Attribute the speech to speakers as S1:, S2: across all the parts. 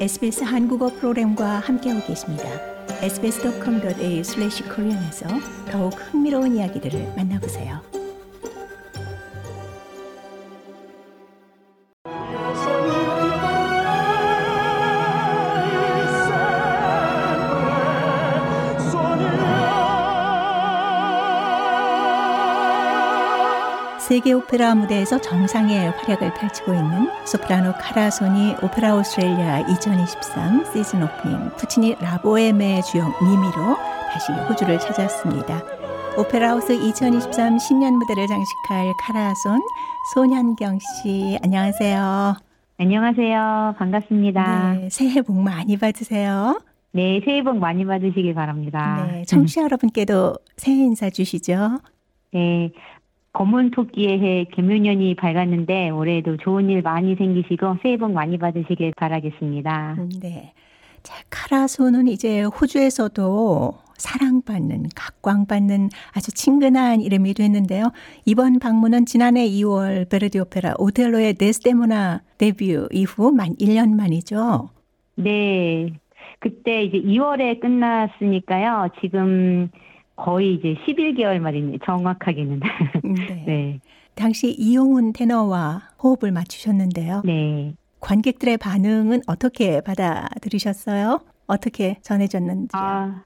S1: SBS 한국어 프로그램과 함께하고 계십니다. sbs.com.au/korean에서 더욱 흥미로운 이야기들을 만나보세요. 세계 오페라 무대에서 정상의 활약을 펼치고 있는 소프라노 카라손이 오페라 오스트레일리아 2023 시즌 오프닝 푸치니 라보엠의 주역 미미로 다시 호주를 찾았습니다. 오페라하우스 2023 신년 무대를 장식할 카라손 손현경 씨 안녕하세요.
S2: 안녕하세요. 반갑습니다.
S1: 네, 새해 복 많이 받으세요.
S2: 네, 새해 복 많이 받으시길 바랍니다.
S1: 네, 청취자 여러분께도 새해 인사 주시죠.
S2: 네, 검은 토끼의 해 개묘년이 밝았는데 올해도 좋은 일 많이 생기시고 새해 복 많이 받으시길 바라겠습니다.
S1: 음, 네. 자, 카라소는 이제 호주에서도 사랑받는, 각광받는 아주 친근한 이름이 됐는데요. 이번 방문은 지난해 2월 베르디 오페라 오텔로의 데스데모나 데뷔 이후 만 1년 만이죠.
S2: 네. 그때 이제 2월에 끝났으니까요. 지금 거의 이제 11개월 말이네. 정확하게는.
S1: 네.
S2: 네.
S1: 당시 이용훈 테너와 호흡을 맞추셨는데요.
S2: 네.
S1: 관객들의 반응은 어떻게 받아들이셨어요? 어떻게 전해졌는지?
S2: 아,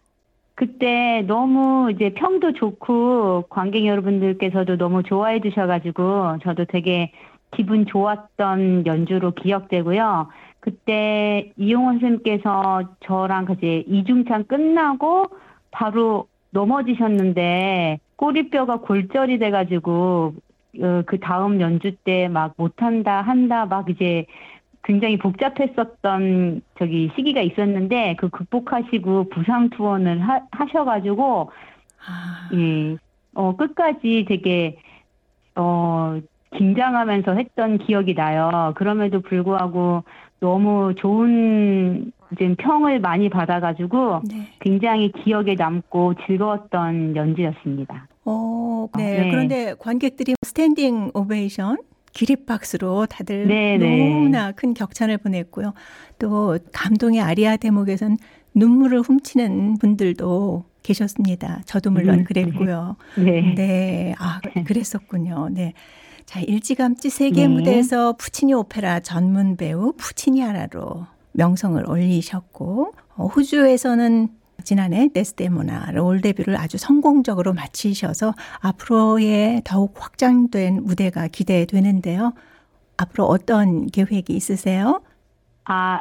S2: 그때 너무 이제 평도 좋고 관객 여러분들께서도 너무 좋아해 주셔가지고 저도 되게 기분 좋았던 연주로 기억되고요. 그때 이용원 선생님께서 저랑 같이 이중창 끝나고 바로 넘어지셨는데 꼬리뼈가 골절이 돼가지고 어, 그 다음 연주 때 막 못한다 한다 막 이제 굉장히 복잡했었던 저기 시기가 있었는데 그 극복하시고 부상 투혼을 하, 하셔가지고
S1: 아,
S2: 예, 어 끝까지 되게 어 긴장하면서 했던 기억이 나요. 그럼에도 불구하고 너무 좋은 이제 평을 많이 받아가지고
S1: 네.
S2: 굉장히 기억에 남고 즐거웠던 연주였습니다.
S1: 어,
S2: 아,
S1: 네.
S2: 네.
S1: 그런데 관객들이 standing ovation 기립박수로 다들
S2: 네, 네.
S1: 너무나 큰 격찬을 보냈고요. 또 감동의 아리아 대목에선 눈물을 훔치는 분들도 계셨습니다. 저도 물론
S2: 음,
S1: 그랬고요.
S2: 네.
S1: 네. 아, 그랬었군요. 네. 자, 일찌감치 세계
S2: 네.
S1: 무대에서 푸치니 오페라 전문 배우 푸치니아라로 명성을 올리셨고, 어, 호주에서는 지난해 데스데모나 role 데뷔를 아주 성공적으로 마치셔서 앞으로의 더욱 확장된 무대가 기대되는데요. 앞으로 어떤 계획이 있으세요?
S2: 아,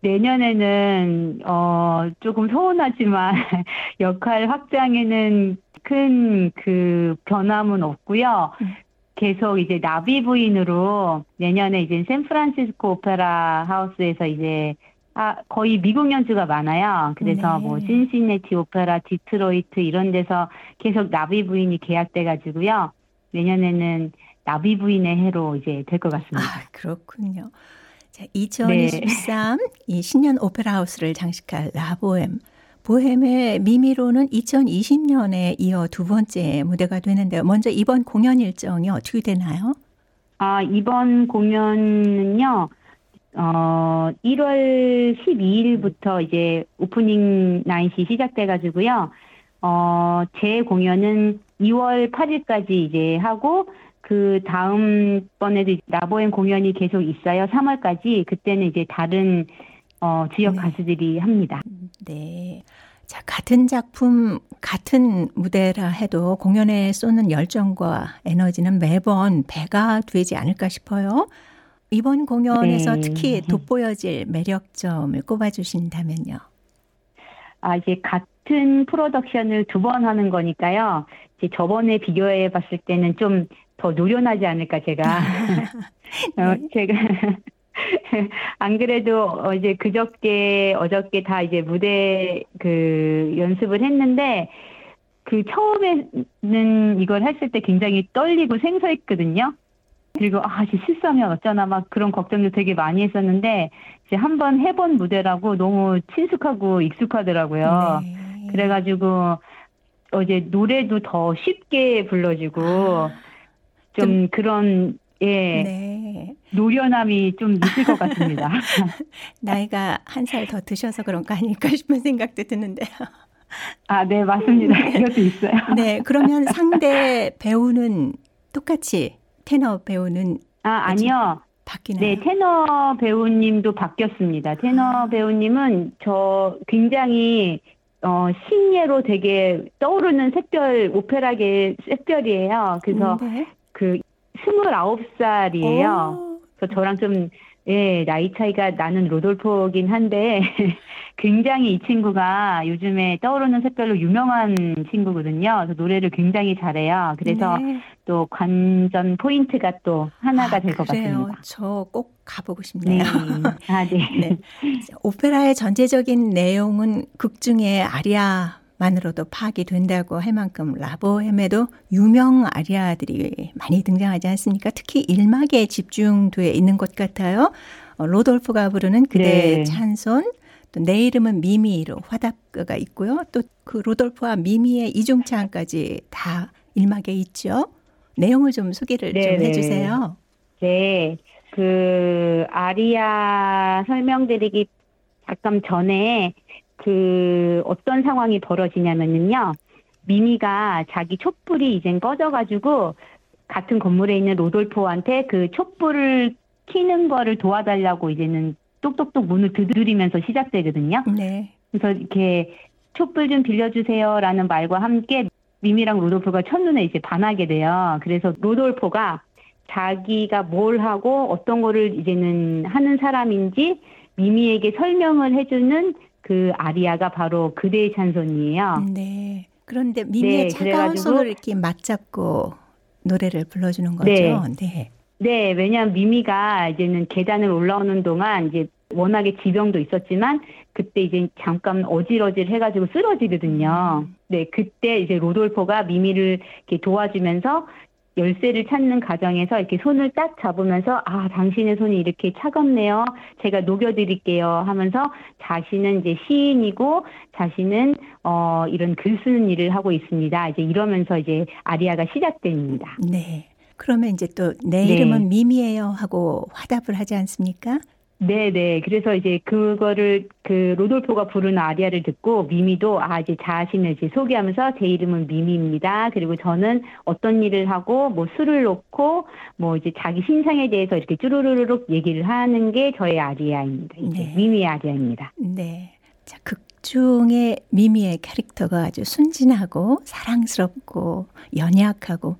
S2: 내년에는, 어, 조금 서운하지만 역할 확장에는 큰 그 변함은 없고요.
S1: 음.
S2: 계속 이제 나비 부인으로 내년에 이제 샌프란시스코 오페라 하우스에서 이제 아, 거의 미국 연주가 많아요. 그래서
S1: 네.
S2: 뭐 신시내티 오페라, 디트로이트 이런 데서 계속 나비 부인이 계약돼 가지고요. 내년에는 나비 부인의 해로 이제 될 것 같습니다.
S1: 아, 그렇군요. 자, 2023이 신년 오페라 하우스를 장식할 라보엠. 보헤의 미미로는 2020년에 이어 두 번째 무대가 되는데요. 먼저 이번 공연 일정이 어떻게 되나요?
S2: 아, 이번 공연은요, 어, 1월 12일부터 이제 오프닝 나잇이 시작돼 가지고요, 어, 제 공연은 2월 8일까지 이제 하고, 그 다음 번에도 라보엠 공연이 계속 있어요. 3월까지. 그때는 이제 다른, 어, 지역
S1: 네.
S2: 가수들이 합니다.
S1: 네. 자, 같은 작품, 같은 무대라 해도 공연에 쏟는 열정과 에너지는 매번 배가 되지 않을까 싶어요. 이번 공연에서
S2: 네.
S1: 특히 돋보여질 매력점을 꼽아주신다면요.
S2: 아, 이제 같은 프로덕션을 두 번 하는 거니까요. 이제 저번에 비교해 봤을 때는 좀 더 노련하지 않을까, 제가. 어,
S1: 네.
S2: 제가. 안 그래도 어제 그저께, 어저께 다 이제 무대 그 연습을 했는데, 그 처음에는 이걸 했을 때 굉장히 떨리고 생소했거든요. 그리고 아, 이제 실수하면 어쩌나 막 그런 걱정도 되게 많이 했었는데, 이제 한번 해본 무대라고 너무 친숙하고 익숙하더라고요.
S1: 네.
S2: 그래가지고 어제 노래도 더 쉽게 불러지고
S1: 아,
S2: 좀 그런 예.
S1: 네.
S2: 노련함이 좀 있을 것 같습니다.
S1: 나이가 한 살 더 드셔서 그런 거 아닐까 싶은 생각도 드는데요.
S2: 아, 네, 맞습니다. 이것도 있어요.
S1: 네, 그러면 상대 배우는 똑같이 테너 배우는
S2: 아, 아니요.
S1: 바뀌나요?
S2: 네, 테너 배우님도 바뀌었습니다. 테너 배우님은 저 굉장히 어, 신예로 되게 떠오르는 샛별, 오페라계 샛별이에요. 그래서
S1: 네.
S2: 그 29살이에요.
S1: 오,
S2: 그래서 저랑 좀, 예, 나이 차이가 나는 로돌포긴 한데, 굉장히 이 친구가 요즘에 떠오르는 샛별로 유명한 친구거든요. 그래서 노래를 굉장히 잘해요. 그래서
S1: 네.
S2: 또 관전 포인트가 또 하나가
S1: 아,
S2: 될것
S1: 그래요.
S2: 같습니다.
S1: 저 꼭 가보고
S2: 네.
S1: 싶네요.
S2: 아, 네.
S1: 네. 오페라의 전체적인 내용은 극 중에 아리아 만으로도 파악이 된다고 할 만큼 라보엠에도 유명 아리아들이 많이 등장하지 않습니까? 특히 일막에 집중돼 있는 것 같아요. 어, 로돌프가 부르는 그대의
S2: 네.
S1: 찬손, 또 내 이름은 미미로 화답가 있고요. 또 그 로돌프와 미미의 이중창까지 다 일막에 있죠. 내용을 좀 소개를 좀
S2: 네네.
S1: 해주세요.
S2: 네, 그 아리아 설명드리기 잠깐 전에 그 어떤 상황이 벌어지냐면은요. 미미가 자기 촛불이 이젠 꺼져가지고 같은 건물에 있는 로돌포한테 그 촛불을 켜는 거를 도와달라고 이제는 똑똑똑 문을 두드리면서 시작되거든요.
S1: 네.
S2: 그래서 이렇게 촛불 좀 빌려주세요라는 말과 함께 미미랑 로돌포가 첫눈에 이제 반하게 돼요. 그래서 로돌포가 자기가 뭘 하고 어떤 거를 이제는 하는 사람인지 미미에게 설명을 해주는 그 아리아가 바로 그대의 찬손이에요.
S1: 네. 그런데 미미의
S2: 네,
S1: 차가운
S2: 그래가지고-
S1: 손을 이렇게 맞잡고 노래를 불러주는 거죠.
S2: 네.
S1: 네.
S2: 네, 왜냐하면 미미가 이제는 계단을 올라오는 동안 이제 워낙에 지병도 있었지만 그때 이제 잠깐 어질어질 해가지고 쓰러지거든요.
S1: 음.
S2: 네, 그때 이제 로돌포가 미미를 이렇게 도와주면서 열쇠를 찾는 과정에서 이렇게 손을 딱 잡으면서 아 당신의 손이 이렇게 차갑네요. 제가 녹여드릴게요 하면서 자신은 이제 시인이고 자신은 어 이런 글 쓰는 일을 하고 있습니다. 이제 이러면서 이제 아리아가 시작됩니다.
S1: 네. 그러면 이제 또내
S2: 네.
S1: 이름은 미미예요 하고 화답을 하지 않습니까?
S2: 네네. 그래서 이제 그거를 그 로돌포가 부르는 아리아를 듣고 미미도 아 이제 자신을 이제 소개하면서 제 이름은 미미입니다. 그리고 저는 어떤 일을 하고 뭐 술을 놓고 뭐 이제 자기 신상에 대해서 이렇게 쭈루루룩 얘기를 하는 게 저의 아리아입니다. 이제
S1: 네.
S2: 미미의 아리아입니다.
S1: 네. 자, 극 중에 미미의 캐릭터가 아주 순진하고 사랑스럽고 연약하고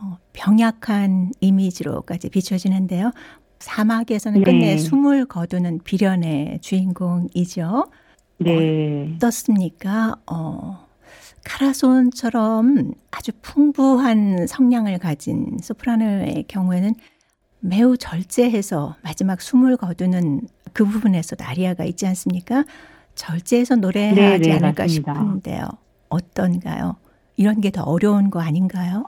S1: 어, 병약한 이미지로까지 비춰지는데요. 사막에서는 끝내
S2: 네.
S1: 숨을 거두는 비련의 주인공이죠.
S2: 네.
S1: 어떻습니까? 어, 카라손처럼 아주 풍부한 성량을 가진 소프라노의 경우에는 매우 절제해서 마지막 숨을 거두는 그 부분에서도 아리아가 있지 않습니까? 절제해서 노래하지
S2: 네, 네,
S1: 않을까
S2: 맞습니다.
S1: 싶은데요. 어떤가요? 이런 게 더 어려운 거 아닌가요?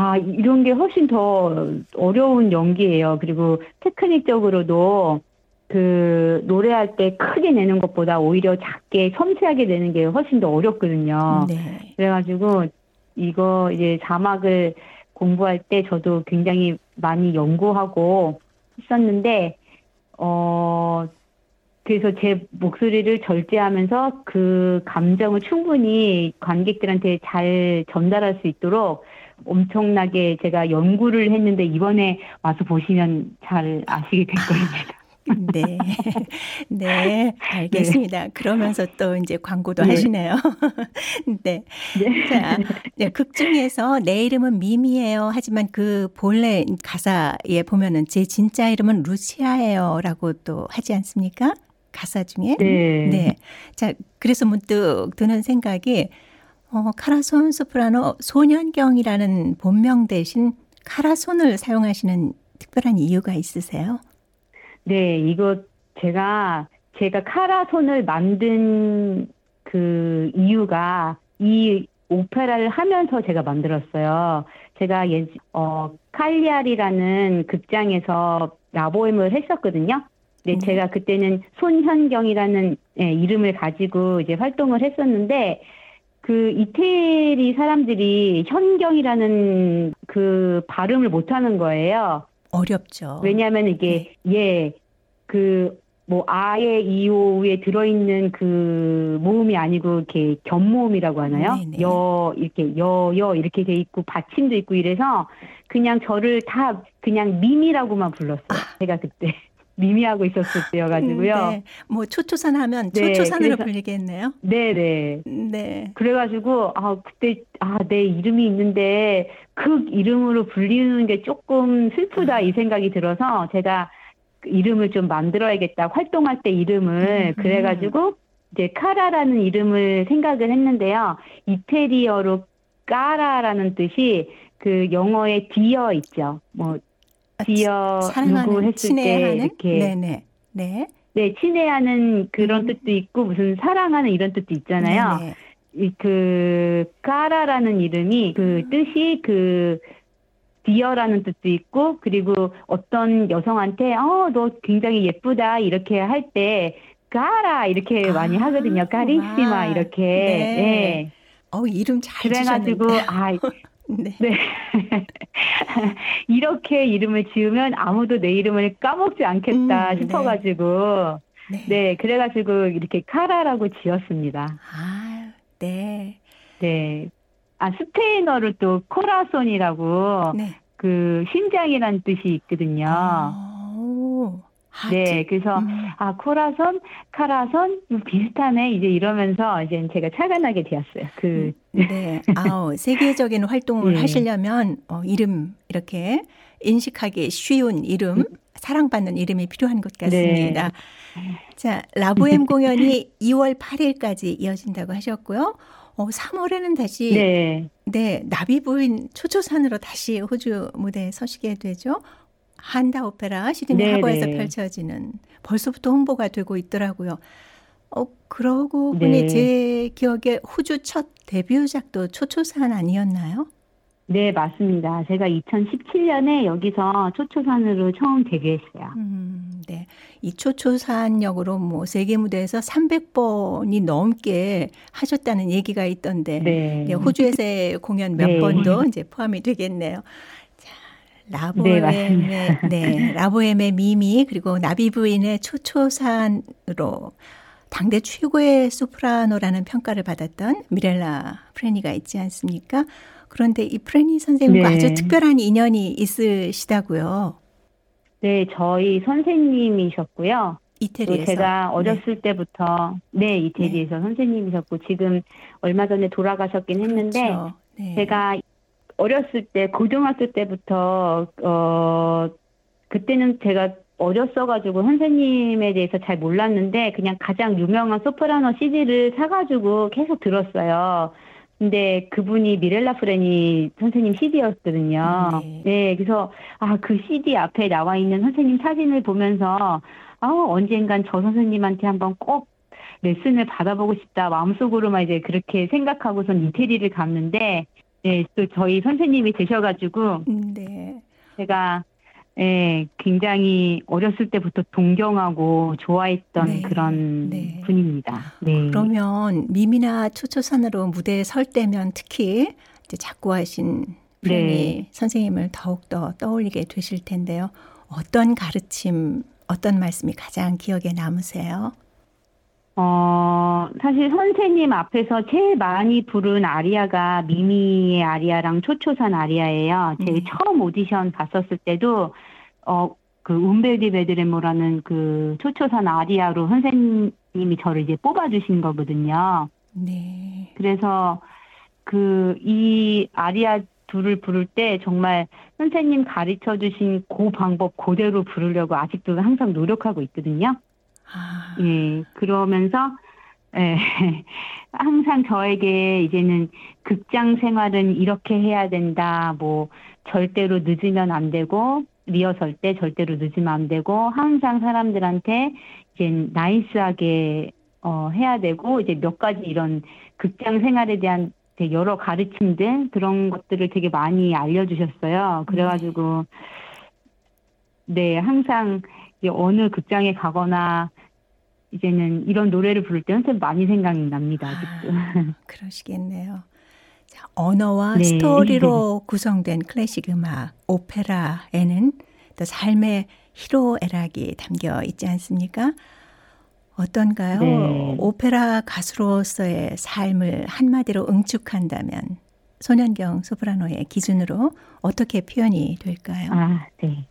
S2: 아, 이런 게 훨씬 더 어려운 연기예요. 그리고 테크닉적으로도 그 노래할 때 크게 내는 것보다 오히려 작게 섬세하게 내는 게 훨씬 더 어렵거든요.
S1: 네.
S2: 그래가지고 이거 이제 자막을 공부할 때 저도 굉장히 많이 연구하고 했었는데 어 그래서 제 목소리를 절제하면서 그 감정을 충분히 관객들한테 잘 전달할 수 있도록 엄청나게 제가 연구를 했는데 이번에 와서 보시면 잘 아시게 될 겁니다.
S1: 네. 네. 알겠습니다. 그러면서 또 이제 광고도
S2: 네.
S1: 하시네요. 네.
S2: 네.
S1: 자, 네, 극 중에서 내 이름은 미미예요. 하지만 그 본래 가사에 보면은 제 진짜 이름은 루치아예요 라고 또 하지 않습니까? 가사 중에.
S2: 네.
S1: 네. 자, 그래서 문득 드는 생각이 어, 카라손 소프라노 소년경이라는 본명 대신 카라손을 사용하시는 특별한 이유가 있으세요?
S2: 네, 이거 제가 제가 카라손을 만든 그 이유가 이 오페라를 하면서 제가 만들었어요. 제가 예, 어, 칼리아리라는 극장에서 라보엠을 했었거든요. 네,
S1: 음.
S2: 제가 그때는 손현경이라는 예, 이름을 가지고 이제 활동을 했었는데 그그 이태리 사람들이 현경이라는 그 발음을 못 하는 거예요.
S1: 어렵죠.
S2: 왜냐하면 이게 예그 뭐 아의 이오에 들어있는 그 모음이 아니고 이렇게 견모음이라고 하나요?
S1: 네네.
S2: 여 이렇게 여여 이렇게 돼 있고 받침도 있고 이래서 그냥 저를 다 그냥 미미라고만 불렀어요. 제가 그때 미미하고 있었을 때여가지고요.
S1: 아. 네. 뭐 초초산 하면
S2: 네,
S1: 초초산으로
S2: 그래서-
S1: 불리겠네요.
S2: 네네.
S1: 네.
S2: 그래가지고 아 그때 아 내 이름이 있는데 그 이름으로 불리는 게 조금 슬프다 이 생각이 들어서 제가 그 이름을 좀 만들어야겠다 활동할 때 이름을
S1: 음.
S2: 그래가지고 이제 카라라는 이름을 생각을 했는데요 이태리어로 cara라는 뜻이 그 영어의 dear 있죠 뭐 dear 누구
S1: 사랑하는
S2: 했을 때 이렇게
S1: 네네 네.
S2: 네 친애하는 그런
S1: 음.
S2: 뜻도 있고 무슨 사랑하는 이런 뜻도 있잖아요.
S1: 네네.
S2: 이그 cara라는 이름이 그 뜻이 그 디어라는 뜻도 있고 그리고 어떤 여성한테 어 너 굉장히 예쁘다 이렇게 할 때 까라 이렇게
S1: 아,
S2: 많이 하거든요. 까리시마
S1: 와.
S2: 이렇게.
S1: 네.
S2: 네.
S1: 어 이름 잘
S2: 그래가지고
S1: 지셨는데.
S2: 아
S1: 네.
S2: 네. 이렇게 이름을 지으면 아무도 내 이름을 까먹지 않겠다
S1: 음, 네.
S2: 싶어가지고
S1: 네.
S2: 네 그래가지고 이렇게 카라라고 지었습니다.
S1: 아, 네.
S2: 네. 아, 스페인어로 또 코라손이라고
S1: 네.
S2: 그 심장이란 뜻이 있거든요.
S1: 오,
S2: 네. 그래서
S1: 음.
S2: 아, 코라손, 카라손 뭐 비슷하네. 이제 이러면서 이제 제가 착안하게 되었어요. 그
S1: 네. 아우, 세계적인 활동을
S2: 네.
S1: 하시려면 어, 이름 이렇게 인식하기 쉬운 이름, 사랑받는 이름이 필요한 것 같습니다. 자, 라보엠 공연이 2월 8일까지 이어진다고 하셨고요. 어, 3월에는 다시 네.
S2: 네.
S1: 나비 부인 초초산으로 다시 호주 무대에 서시게 되죠. 한다 오페라 시드니
S2: 네,
S1: 하버에서
S2: 네.
S1: 펼쳐지는 벌써부터 홍보가 되고 있더라고요. 어 그러고 보니
S2: 네.
S1: 제 기억에 호주 첫 데뷔작도 초초산 아니었나요?
S2: 네, 맞습니다. 제가 2017년에 여기서 초초산으로 처음 데뷔했어요.
S1: 음, 네. 이 초초산 역으로 뭐 세계 무대에서 300번이 넘게 하셨다는 얘기가 있던데
S2: 네.
S1: 네, 호주에서의 공연 몇
S2: 네.
S1: 번도 이제 포함이 되겠네요. 자,
S2: 네,
S1: 라보엠의
S2: 맞습니다.
S1: 네, 라보엠의 미미 그리고 나비 부인의 초초산으로 당대 최고의 소프라노라는 평가를 받았던 미렐라 프레니가 있지 않습니까? 그런데 이 프레니 선생님과
S2: 네.
S1: 아주 특별한 인연이 있으시다고요.
S2: 네, 저희 선생님이셨고요. 또
S1: 이태리에서.
S2: 제가 어렸을 때부터 네 이태리에서 선생님이셨고 지금 얼마 전에 돌아가셨긴 했는데
S1: 그렇죠. 네.
S2: 제가 어렸을 때 고등학교 때부터 어 그때는 제가 어렸어가지고 선생님에 대해서 잘 몰랐는데 그냥 가장 유명한 소프라노 CD를 사가지고 계속 들었어요. 근데 그분이 미렐라 프레니 선생님 CD였거든요.
S1: 네.
S2: 네, 그래서 아 그 CD 앞에 나와 있는 선생님 사진을 보면서 아 언젠간 저 선생님한테 한번 꼭 레슨을 받아보고 싶다 마음속으로만 이제 그렇게 생각하고선 이태리를 갔는데 네, 또 저희 선생님이 되셔가지고
S1: 음, 네.
S2: 제가 예, 굉장히 어렸을 때부터 동경하고 좋아했던
S1: 네,
S2: 그런
S1: 네.
S2: 분입니다. 네.
S1: 그러면 미미나 초초산으로 무대에 설 때면 특히 이제 작고하신 프레니
S2: 네.
S1: 선생님을 더욱더 떠올리게 되실 텐데요. 어떤 가르침, 어떤 말씀이 가장 기억에 남으세요?
S2: 어, 사실 선생님 앞에서 제일 많이 부른 아리아가 미미의 아리아랑 초초산 아리아예요. 제일
S1: 음.
S2: 처음 오디션 봤었을 때도, 어, 그 움벨디 베드레모라는 그 초초산 아리아로 선생님이 저를 이제 뽑아주신 거거든요.
S1: 네.
S2: 그래서 그 이 아리아 둘을 부를 때 정말 선생님 가르쳐 주신 그 방법 그대로 부르려고 아직도 항상 노력하고 있거든요.
S1: 아,
S2: 예, 그러면서, 예, 항상 저에게 이제는 극장 생활은 이렇게 해야 된다, 뭐, 절대로 늦으면 안 되고, 리허설 때 절대로 늦으면 안 되고, 항상 사람들한테 이제 나이스하게, 어, 해야 되고, 이제 몇 가지 이런 극장 생활에 대한 여러 가르침들, 그런 것들을 되게 많이 알려주셨어요. 그래가지고, 네, 항상 어느 극장에 가거나 이제는 이런 노래를 부를 때는 참 많이 생각이 납니다. 아직도.
S1: 아, 그러시겠네요. 자, 언어와
S2: 네.
S1: 스토리로 구성된 클래식 음악 오페라에는 또 삶의 희로애락이 담겨 있지 않습니까? 어떤가요?
S2: 네.
S1: 오페라 가수로서의 삶을 한마디로 응축한다면 소년경 소프라노의 기준으로 어떻게 표현이 될까요?
S2: 아, 네.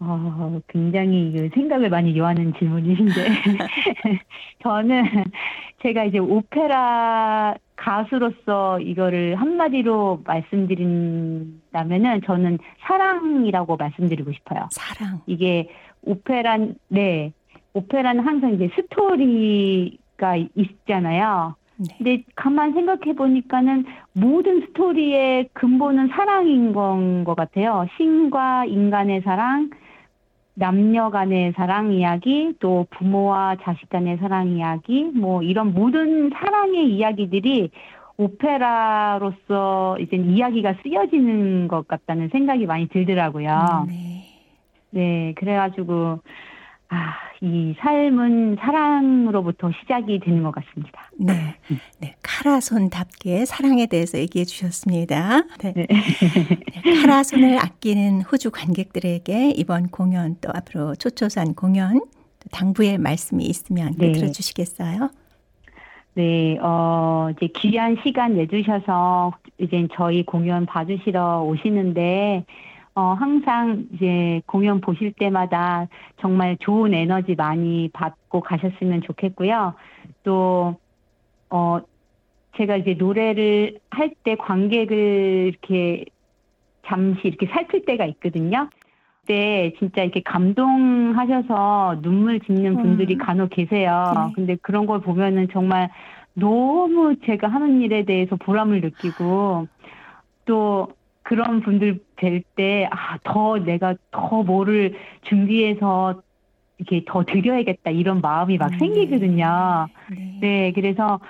S2: 어, 굉장히 그 생각을 많이 요하는 질문이신데, 저는 제가 이제 오페라 가수로서 이거를 한마디로 말씀드린다면은 저는 사랑이라고 말씀드리고 싶어요.
S1: 사랑.
S2: 이게 오페란, 네. 오페라는 항상 이제 스토리가 있잖아요.
S1: 네.
S2: 근데 가만 생각해 보니까는 모든 스토리의 근본은 사랑인 건 것 같아요. 신과 인간의 사랑, 남녀 간의 사랑 이야기, 또 부모와 자식 간의 사랑 이야기, 뭐 이런 모든 사랑의 이야기들이 오페라로서 이제 이야기가 쓰여지는 것 같다는 생각이 많이 들더라고요.
S1: 네.
S2: 네, 그래가지고, 아, 이 삶은 사랑으로부터 시작이 되는 것 같습니다.
S1: 네. 네. 카라손답게 사랑에 대해서 얘기해 주셨습니다. 네.
S2: 네.
S1: 네, 카라손을 아끼는 호주 관객들에게 이번 공연 또 앞으로 초초산 공연 또 당부의 말씀이 있으면
S2: 네.
S1: 들어주시겠어요?
S2: 네, 어, 이제 귀한 시간 내주셔서 이제 저희 공연 봐주시러 오시는데, 어, 항상 이제 공연 보실 때마다 정말 좋은 에너지 많이 받고 가셨으면 좋겠고요. 또, 어, 제가 이제 노래를 할 때 관객을 이렇게 잠시 이렇게 살필 때가 있거든요. 그때 진짜 이렇게 감동하셔서 눈물 짓는 분들이
S1: 음.
S2: 간혹 계세요.
S1: 네.
S2: 근데 그런 걸 보면은 정말 너무 제가 하는 일에 대해서 보람을 느끼고 또 그런 분들 뵐 때, 아, 더 내가 더 뭐를 준비해서 이렇게 더 드려야겠다 이런 마음이 막
S1: 음.
S2: 생기거든요.
S1: 네.
S2: 네, 그래서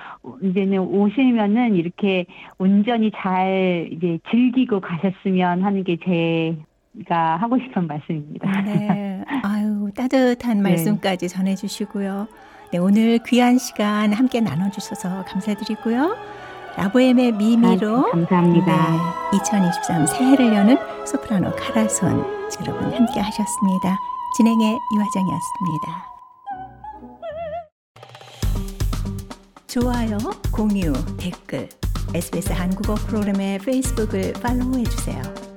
S2: 이제는 오시면은 이렇게 온전히 잘 이제 즐기고 가셨으면 하는 게 제가 하고 싶은 말씀입니다.
S1: 네. 아유, 따뜻한
S2: 네.
S1: 말씀까지 전해주시고요. 네, 오늘 귀한 시간 함께 나눠주셔서 감사드리고요. 라보엠의 미미로
S2: 아, 감사합니다.
S1: 네, 2023 새해를 여는 소프라노 카라손 여러분 함께 하셨습니다. 진행의 이화정이었습니다. 좋아요, 공유, 댓글, SBS 한국어 프로그램의 페이스북을 팔로우해 주세요.